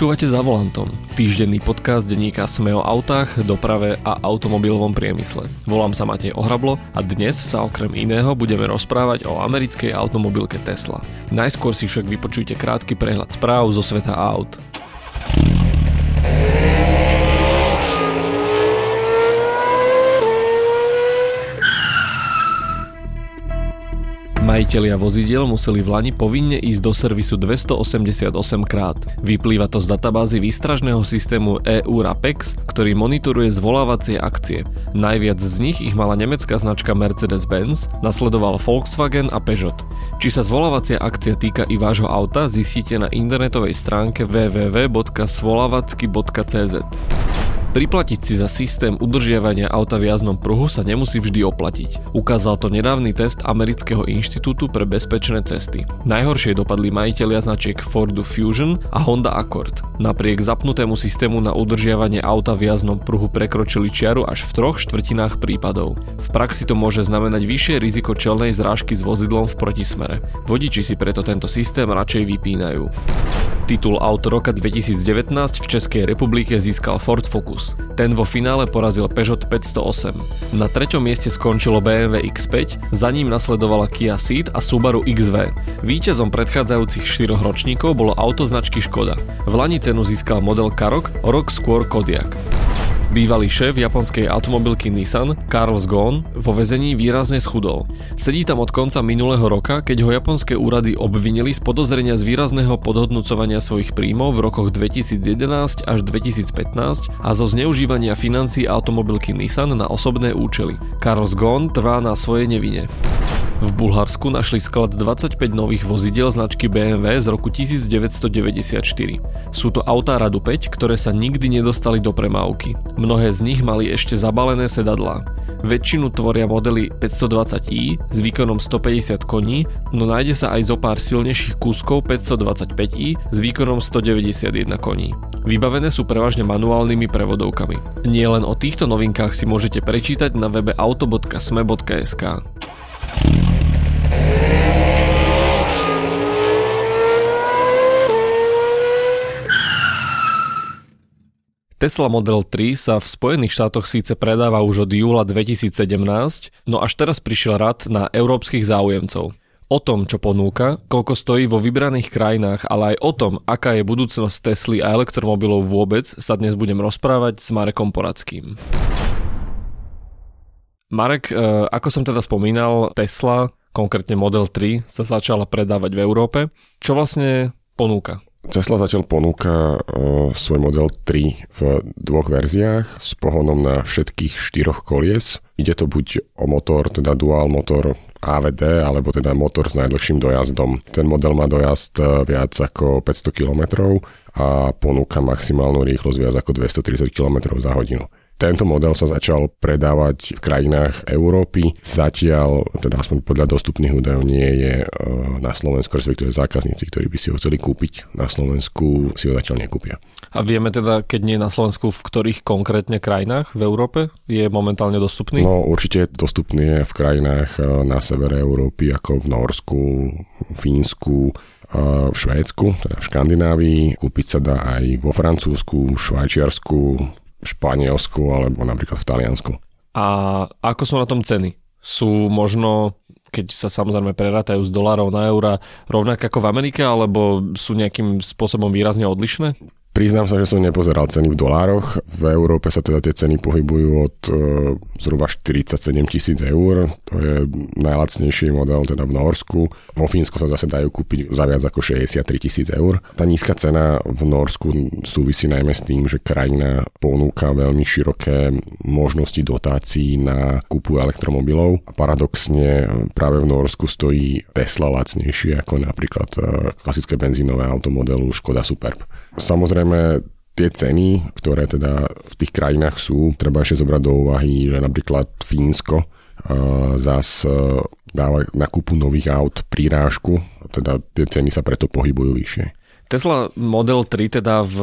Počúvate za volantom, týždenný podcast denníka Sme o autách, doprave a automobilovom priemysle. Volám sa Matej Ohrablo a dnes sa okrem iného budeme rozprávať o americkej automobilke Tesla. Najskôr si však vypočujte krátky prehľad správ zo sveta aut. Majitelia vozidiel museli v Lani povinne ísť do servisu 288 krát. Vyplýva to z databázy výstražného systému EU RAPEX, ktorý monitoruje zvolávacie akcie. Najviac z nich ich mala nemecká značka Mercedes-Benz, nasledoval Volkswagen a Peugeot. Či sa zvolávacia akcia týka i vášho auta, zistíte na internetovej stránke www.svolavacky.cz. Priplatiť si za systém udržiavania auta v jazdnom pruhu sa nemusí vždy oplatiť. Ukázal to nedávny test Amerického inštitútu pre bezpečné cesty. Najhoršie dopadli majiteľia značiek Fordu Fusion a Honda Accord. Napriek zapnutému systému na udržiavanie auta v jazdnom pruhu prekročili čiaru až v troch štvrtinách prípadov. V praxi to môže znamenať vyššie riziko čelnej zrážky s vozidlom v protismere. Vodiči si preto tento systém radšej vypínajú. Titul Auto roka 2019 v Českej republike získal Ford Focus. Ten vo finále porazil Peugeot 508. Na treťom mieste skončilo BMW X5, za ním nasledovala Kia Ceed a Subaru XV. Výťazom predchádzajúcich štyroch ročníkov bolo auto značky Škoda. V Lani cenu získal model Karok, rok skôr Kodiak. Bývalý šéf japonskej automobilky Nissan, Carlos Ghosn, vo väzení výrazne schudol. Sedí tam od konca minulého roka, keď ho japonské úrady obvinili z podozrenia z výrazného podhodnocovania svojich príjmov v rokoch 2011 až 2015 a zo zneužívania financií automobilky Nissan na osobné účely. Carlos Ghosn trvá na svojej nevine. V Bulharsku našli sklad 25 nových vozidiel značky BMW z roku 1994. Sú to autá Radu 5, ktoré sa nikdy nedostali do premávky. Mnohé z nich mali ešte zabalené sedadlá. Väčšinu tvoria modely 520i s výkonom 150 koní, no nájde sa aj zo pár silnejších kúskov 525i s výkonom 191 koní. Vybavené sú prevažne manuálnymi prevodovkami. Nie len o týchto novinkách si môžete prečítať na webe auto.sme.sk. Tesla Model 3 sa v Spojených štátoch síce predáva už od júla 2017, no až teraz prišiel rad na európskych záujemcov. O tom, čo ponúka, koľko stojí vo vybraných krajinách, ale aj o tom, aká je budúcnosť Tesly a elektromobilov vôbec, sa dnes budem rozprávať s Marekom Poradským. Marek, e, ako som teda spomínal, Tesla, konkrétne Model 3, sa začala predávať v Európe. Čo vlastne ponúka? Tesla zatiaľ ponúka uh, svoj model 3 v dvoch verziách s pohonom na všetkých štyroch kolies. Ide to buď o motor, teda dual motor AVD, alebo teda motor s najdlhším dojazdom. Ten model má dojazd uh, viac ako 500 km a ponúka maximálnu rýchlosť viac ako 230 km za hodinu. Tento model sa začal predávať v krajinách Európy. Zatiaľ, teda aspoň podľa dostupných údajov, nie je e, na Slovensku, respektíve zákazníci, ktorí by si ho chceli kúpiť na Slovensku, si ho zatiaľ nekúpia. A vieme teda, keď nie na Slovensku, v ktorých konkrétne krajinách v Európe je momentálne dostupný? No určite dostupný je v krajinách e, na severe Európy, ako v Norsku, Fínsku, e, v Švédsku, teda v Škandinávii. Kúpiť sa dá aj vo Francúzsku, Švajčiarsku, Španielsku alebo napríklad v Taliansku. A ako sú na tom ceny? Sú možno, keď sa samozrejme prerátajú z dolárov na eura, rovnako ako v Amerike, alebo sú nejakým spôsobom výrazne odlišné? Priznám sa, že som nepozeral ceny v dolároch. V Európe sa teda tie ceny pohybujú od e, zhruba 47 tisíc eur. To je najlacnejší model teda v Norsku. Vo Fínsku sa zase dajú kúpiť za viac ako 63 tisíc eur. Tá nízka cena v Norsku súvisí najmä s tým, že krajina ponúka veľmi široké možnosti dotácií na kúpu elektromobilov. A paradoxne práve v Norsku stojí Tesla lacnejšie ako napríklad e, klasické benzínové automodelu Škoda Superb. Samozrejme, tie ceny, ktoré teda v tých krajinách sú, treba ešte zobrať do úvahy, že napríklad Fínsko uh, zás uh, dáva na kúpu nových aut prírážku, teda tie ceny sa preto pohybujú vyššie. Tesla Model 3 teda v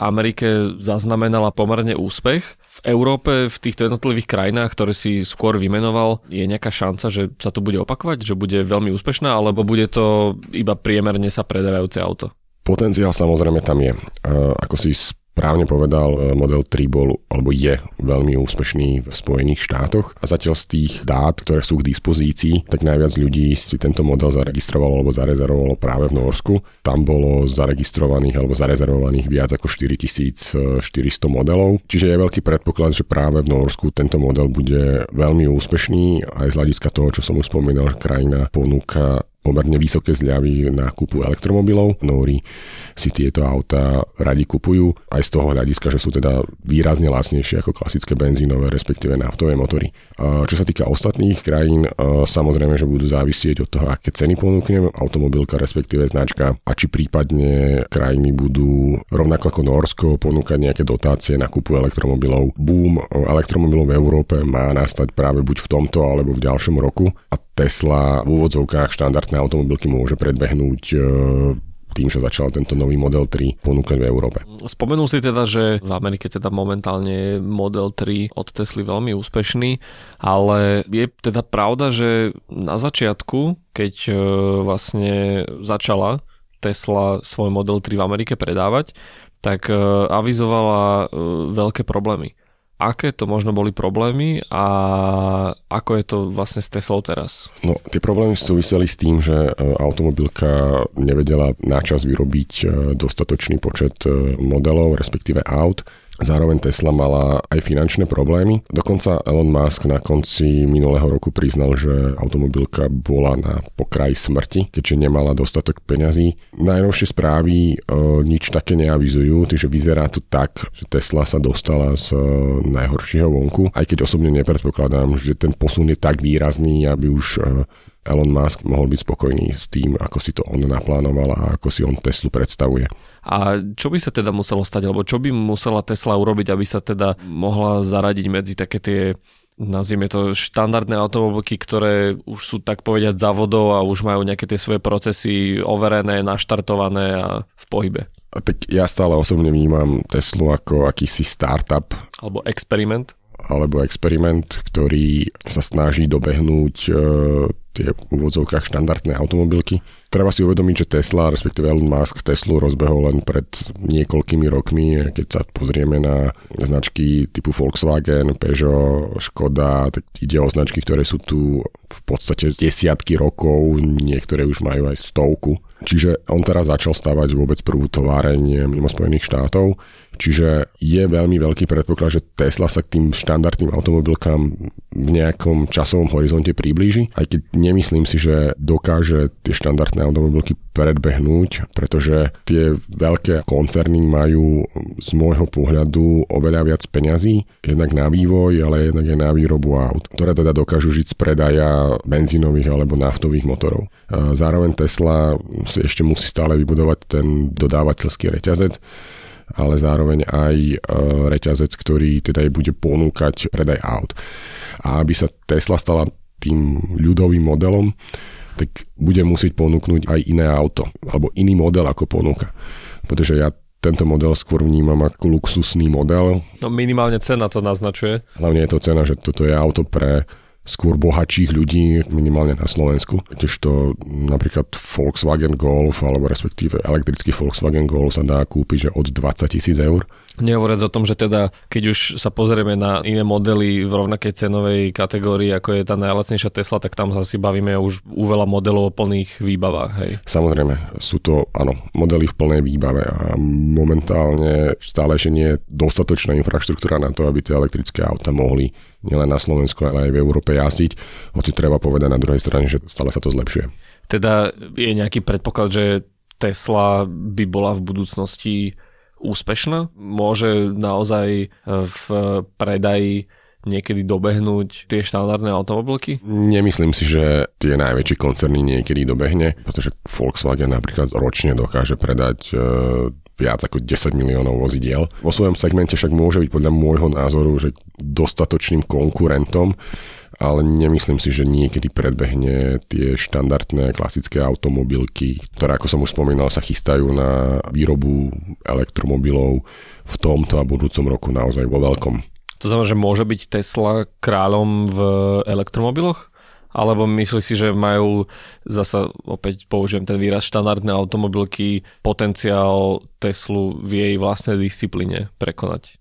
Amerike zaznamenala pomerne úspech. V Európe, v týchto jednotlivých krajinách, ktoré si skôr vymenoval, je nejaká šanca, že sa to bude opakovať, že bude veľmi úspešná, alebo bude to iba priemerne sa predávajúce auto? Potenciál samozrejme tam je. Ako si správne povedal, e, Model 3 bol alebo je veľmi úspešný v Spojených štátoch a zatiaľ z tých dát, ktoré sú k dispozícii, tak najviac ľudí si tento model zaregistrovalo alebo zarezervovalo práve v Norsku. Tam bolo zaregistrovaných alebo zarezervovaných viac ako 4400 modelov, čiže je veľký predpoklad, že práve v Norsku tento model bude veľmi úspešný aj z hľadiska toho, čo som už spomínal, že krajina ponúka pomerne vysoké zľavy na kúpu elektromobilov. Nóri si tieto auta radi kupujú aj z toho hľadiska, že sú teda výrazne lacnejšie ako klasické benzínové, respektíve naftové motory. Čo sa týka ostatných krajín, samozrejme, že budú závisieť od toho, aké ceny ponúkne automobilka, respektíve značka a či prípadne krajiny budú rovnako ako Norsko ponúkať nejaké dotácie na kúpu elektromobilov. Boom elektromobilov v Európe má nastať práve buď v tomto alebo v ďalšom roku a Tesla v úvodzovkách štandardné automobilky môže predbehnúť e, tým, že začal tento nový Model 3 ponúkať v Európe. Spomenul si teda, že v Amerike teda momentálne je Model 3 od Tesly veľmi úspešný, ale je teda pravda, že na začiatku, keď e, vlastne začala Tesla svoj Model 3 v Amerike predávať, tak e, avizovala veľké problémy aké to možno boli problémy a ako je to vlastne s Teslou teraz? No, tie problémy súviseli s tým, že e, automobilka nevedela načas vyrobiť e, dostatočný počet e, modelov, respektíve aut Zároveň Tesla mala aj finančné problémy. Dokonca Elon Musk na konci minulého roku priznal, že automobilka bola na pokraji smrti, keďže nemala dostatok peňazí. Najnovšie správy e, nič také neavizujú, takže vyzerá to tak, že Tesla sa dostala z najhoršieho vonku, aj keď osobne nepredpokladám, že ten posun je tak výrazný, aby už e, Elon Musk mohol byť spokojný s tým, ako si to on naplánoval a ako si on Teslu predstavuje. A čo by sa teda muselo stať, alebo čo by musela Tesla urobiť, aby sa teda mohla zaradiť medzi také tie nazvime to štandardné automobilky, ktoré už sú tak povediať závodov a už majú nejaké tie svoje procesy overené, naštartované a v pohybe. A tak ja stále osobne vnímam Teslu ako akýsi startup. Alebo experiment alebo experiment, ktorý sa snaží dobehnúť e, tie v úvodzovkách štandardné automobilky. Treba si uvedomiť, že Tesla, respektíve Elon Musk Teslu rozbehol len pred niekoľkými rokmi, keď sa pozrieme na značky typu Volkswagen, Peugeot, Škoda, tak ide o značky, ktoré sú tu v podstate desiatky rokov, niektoré už majú aj stovku. Čiže on teraz začal stavať vôbec prvú továreň mimo Spojených štátov. Čiže je veľmi veľký predpoklad, že Tesla sa k tým štandardným automobilkám v nejakom časovom horizonte priblíži, aj keď nemyslím si, že dokáže tie štandardné automobilky predbehnúť, pretože tie veľké koncerny majú z môjho pohľadu oveľa viac peňazí, jednak na vývoj, ale jednak aj na výrobu aut, ktoré teda dokážu žiť z predaja benzínových alebo naftových motorov. Zároveň Tesla si ešte musí stále vybudovať ten dodávateľský reťazec, ale zároveň aj e, reťazec, ktorý teda bude ponúkať predaj aut. A aby sa Tesla stala tým ľudovým modelom, tak bude musieť ponúknuť aj iné auto, alebo iný model ako ponúka. Pretože ja tento model skôr vnímam ako luxusný model. No minimálne cena to naznačuje. Hlavne je to cena, že toto je auto pre skôr bohatších ľudí, minimálne na Slovensku. Tiež to napríklad Volkswagen Golf, alebo respektíve elektrický Volkswagen Golf sa dá kúpiť že od 20 tisíc eur. Nehovoriac o tom, že teda, keď už sa pozrieme na iné modely v rovnakej cenovej kategórii, ako je tá najlacnejšia Tesla, tak tam sa si bavíme už u veľa modelov o plných výbavách. Hej. Samozrejme, sú to, áno, modely v plnej výbave a momentálne stále ešte nie je dostatočná infraštruktúra na to, aby tie elektrické auta mohli nielen na Slovensku, ale aj v Európe jazdiť. Hoci treba povedať na druhej strane, že stále sa to zlepšuje. Teda je nejaký predpoklad, že Tesla by bola v budúcnosti úspešná? Môže naozaj v predaji niekedy dobehnúť tie štandardné automobilky? Nemyslím si, že tie najväčšie koncerny niekedy dobehne, pretože Volkswagen napríklad ročne dokáže predať e, viac ako 10 miliónov vozidiel. Vo svojom segmente však môže byť podľa môjho názoru že dostatočným konkurentom, ale nemyslím si, že niekedy predbehne tie štandardné klasické automobilky, ktoré, ako som už spomínal, sa chystajú na výrobu elektromobilov v tomto a budúcom roku naozaj vo veľkom. To znamená, že môže byť Tesla kráľom v elektromobiloch? Alebo myslíš si, že majú, zasa opäť použijem ten výraz, štandardné automobilky potenciál Teslu v jej vlastnej disciplíne prekonať?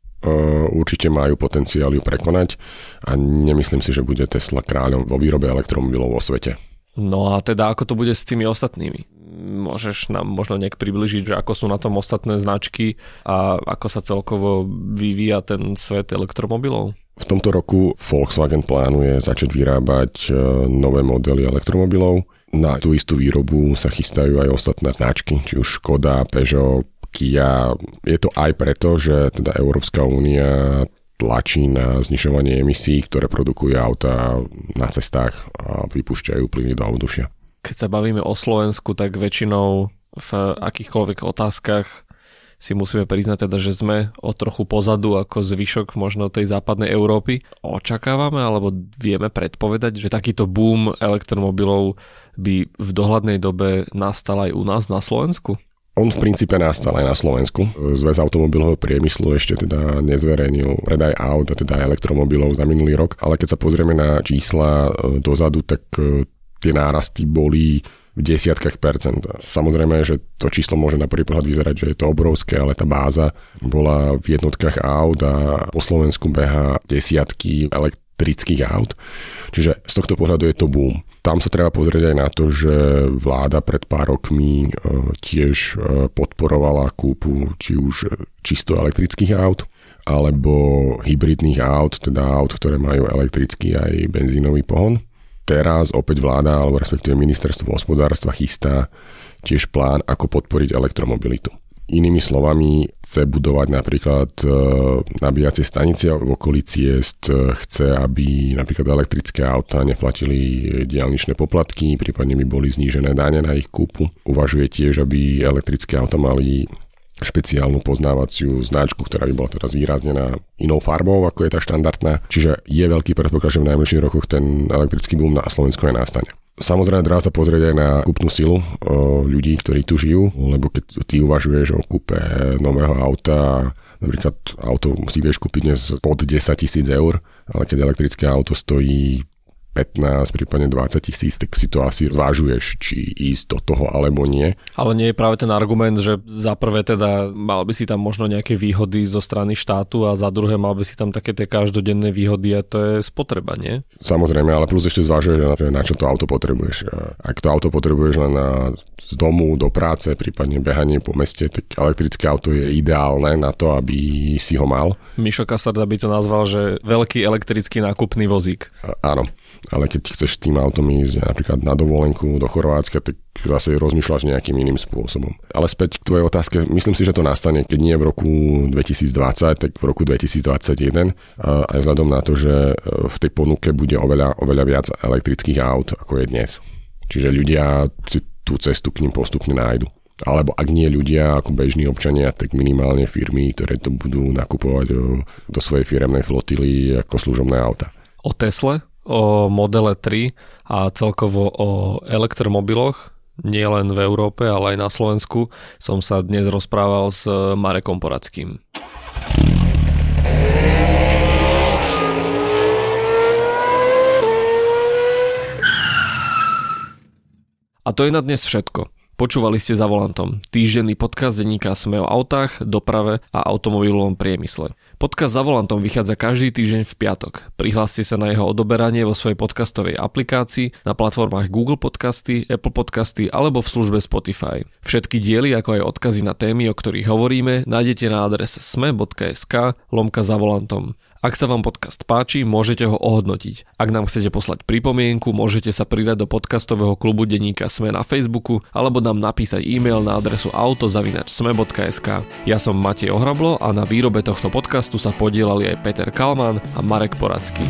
určite majú potenciál ju prekonať a nemyslím si, že bude Tesla kráľom vo výrobe elektromobilov vo svete. No a teda ako to bude s tými ostatnými? Môžeš nám možno nejak približiť, že ako sú na tom ostatné značky a ako sa celkovo vyvíja ten svet elektromobilov? V tomto roku Volkswagen plánuje začať vyrábať e, nové modely elektromobilov. Na tú istú výrobu sa chystajú aj ostatné značky, či už Škoda, Peugeot, Kia. Je to aj preto, že teda Európska únia tlačí na znižovanie emisí, ktoré produkujú auta na cestách a vypúšťajú plyny do ovzdušia. Keď sa bavíme o Slovensku, tak väčšinou v akýchkoľvek otázkach si musíme priznať teda, že sme o trochu pozadu ako zvyšok možno tej západnej Európy. Očakávame alebo vieme predpovedať, že takýto boom elektromobilov by v dohľadnej dobe nastal aj u nás na Slovensku? On v princípe nastal aj na Slovensku. Zväz automobilového priemyslu ešte teda nezverejnil predaj aut a teda elektromobilov za minulý rok, ale keď sa pozrieme na čísla e, dozadu, tak e, tie nárasty boli v desiatkách percent. Samozrejme, že to číslo môže na prvý pohľad vyzerať, že je to obrovské, ale tá báza bola v jednotkách aut a po Slovensku beha desiatky elektrických aut. Čiže z tohto pohľadu je to boom. Tam sa treba pozrieť aj na to, že vláda pred pár rokmi e, tiež e, podporovala kúpu či už čisto elektrických aut, alebo hybridných aut, teda aut, ktoré majú elektrický aj benzínový pohon. Teraz opäť vláda, alebo respektíve ministerstvo hospodárstva chystá tiež plán, ako podporiť elektromobilitu. Inými slovami, chce budovať napríklad e, nabíjacie stanice v okolí ciest, e, chce, aby napríklad elektrické auta neplatili diálničné poplatky, prípadne by boli znížené dane na ich kúpu. Uvažuje tiež, aby elektrické auta mali špeciálnu poznávaciu značku, ktorá by bola teraz výraznená inou farbou, ako je tá štandardná. Čiže je veľký predpoklad, že v najbližších rokoch ten elektrický boom na Slovensku aj nastane. Samozrejme, treba sa pozrieť aj na kúpnu silu ľudí, ktorí tu žijú, lebo keď ty uvažuješ o kúpe nového auta, napríklad auto si vieš kúpiť dnes pod 10 tisíc eur, ale keď elektrické auto stojí 15, prípadne 20 tisíc, tak si to asi zvážuješ, či ísť do toho alebo nie. Ale nie je práve ten argument, že za prvé teda mal by si tam možno nejaké výhody zo strany štátu a za druhé mal by si tam také tie každodenné výhody a to je spotreba, nie? Samozrejme, ale plus ešte zvážuješ, že na čo to auto potrebuješ. Ak to auto potrebuješ len na z domu do práce, prípadne behanie po meste, tak elektrické auto je ideálne na to, aby si ho mal. Mišo Kasarda by to nazval, že veľký elektrický nákupný vozík. A, áno, ale keď chceš tým autom ísť napríklad na dovolenku do Chorvátska, tak zase rozmýšľaš nejakým iným spôsobom. Ale späť k tvojej otázke, myslím si, že to nastane, keď nie v roku 2020, tak v roku 2021, aj vzhľadom na to, že e, v tej ponuke bude oveľa, oveľa viac elektrických aut, ako je dnes. Čiže ľudia si tú cestu k ním postupne nájdu. Alebo ak nie ľudia ako bežní občania, tak minimálne firmy, ktoré to budú nakupovať do svojej firemnej flotily ako služobné auta. O Tesle, o Modele 3 a celkovo o elektromobiloch nie len v Európe, ale aj na Slovensku som sa dnes rozprával s Marekom Poradským. A to je na dnes všetko. Počúvali ste za volantom. Týždenný podcast denníka Sme o autách, doprave a automobilovom priemysle. Podcast za volantom vychádza každý týždeň v piatok. Prihláste sa na jeho odoberanie vo svojej podcastovej aplikácii na platformách Google Podcasty, Apple Podcasty alebo v službe Spotify. Všetky diely, ako aj odkazy na témy, o ktorých hovoríme, nájdete na adrese sme.sk lomka za volantom. Ak sa vám podcast páči, môžete ho ohodnotiť. Ak nám chcete poslať pripomienku, môžete sa pridať do podcastového klubu denníka Sme na Facebooku alebo nám napísať e-mail na adresu autozavinačsme.sk. Ja som Matej Ohrablo a na výrobe tohto podcastu sa podielali aj Peter Kalman a Marek Poradský.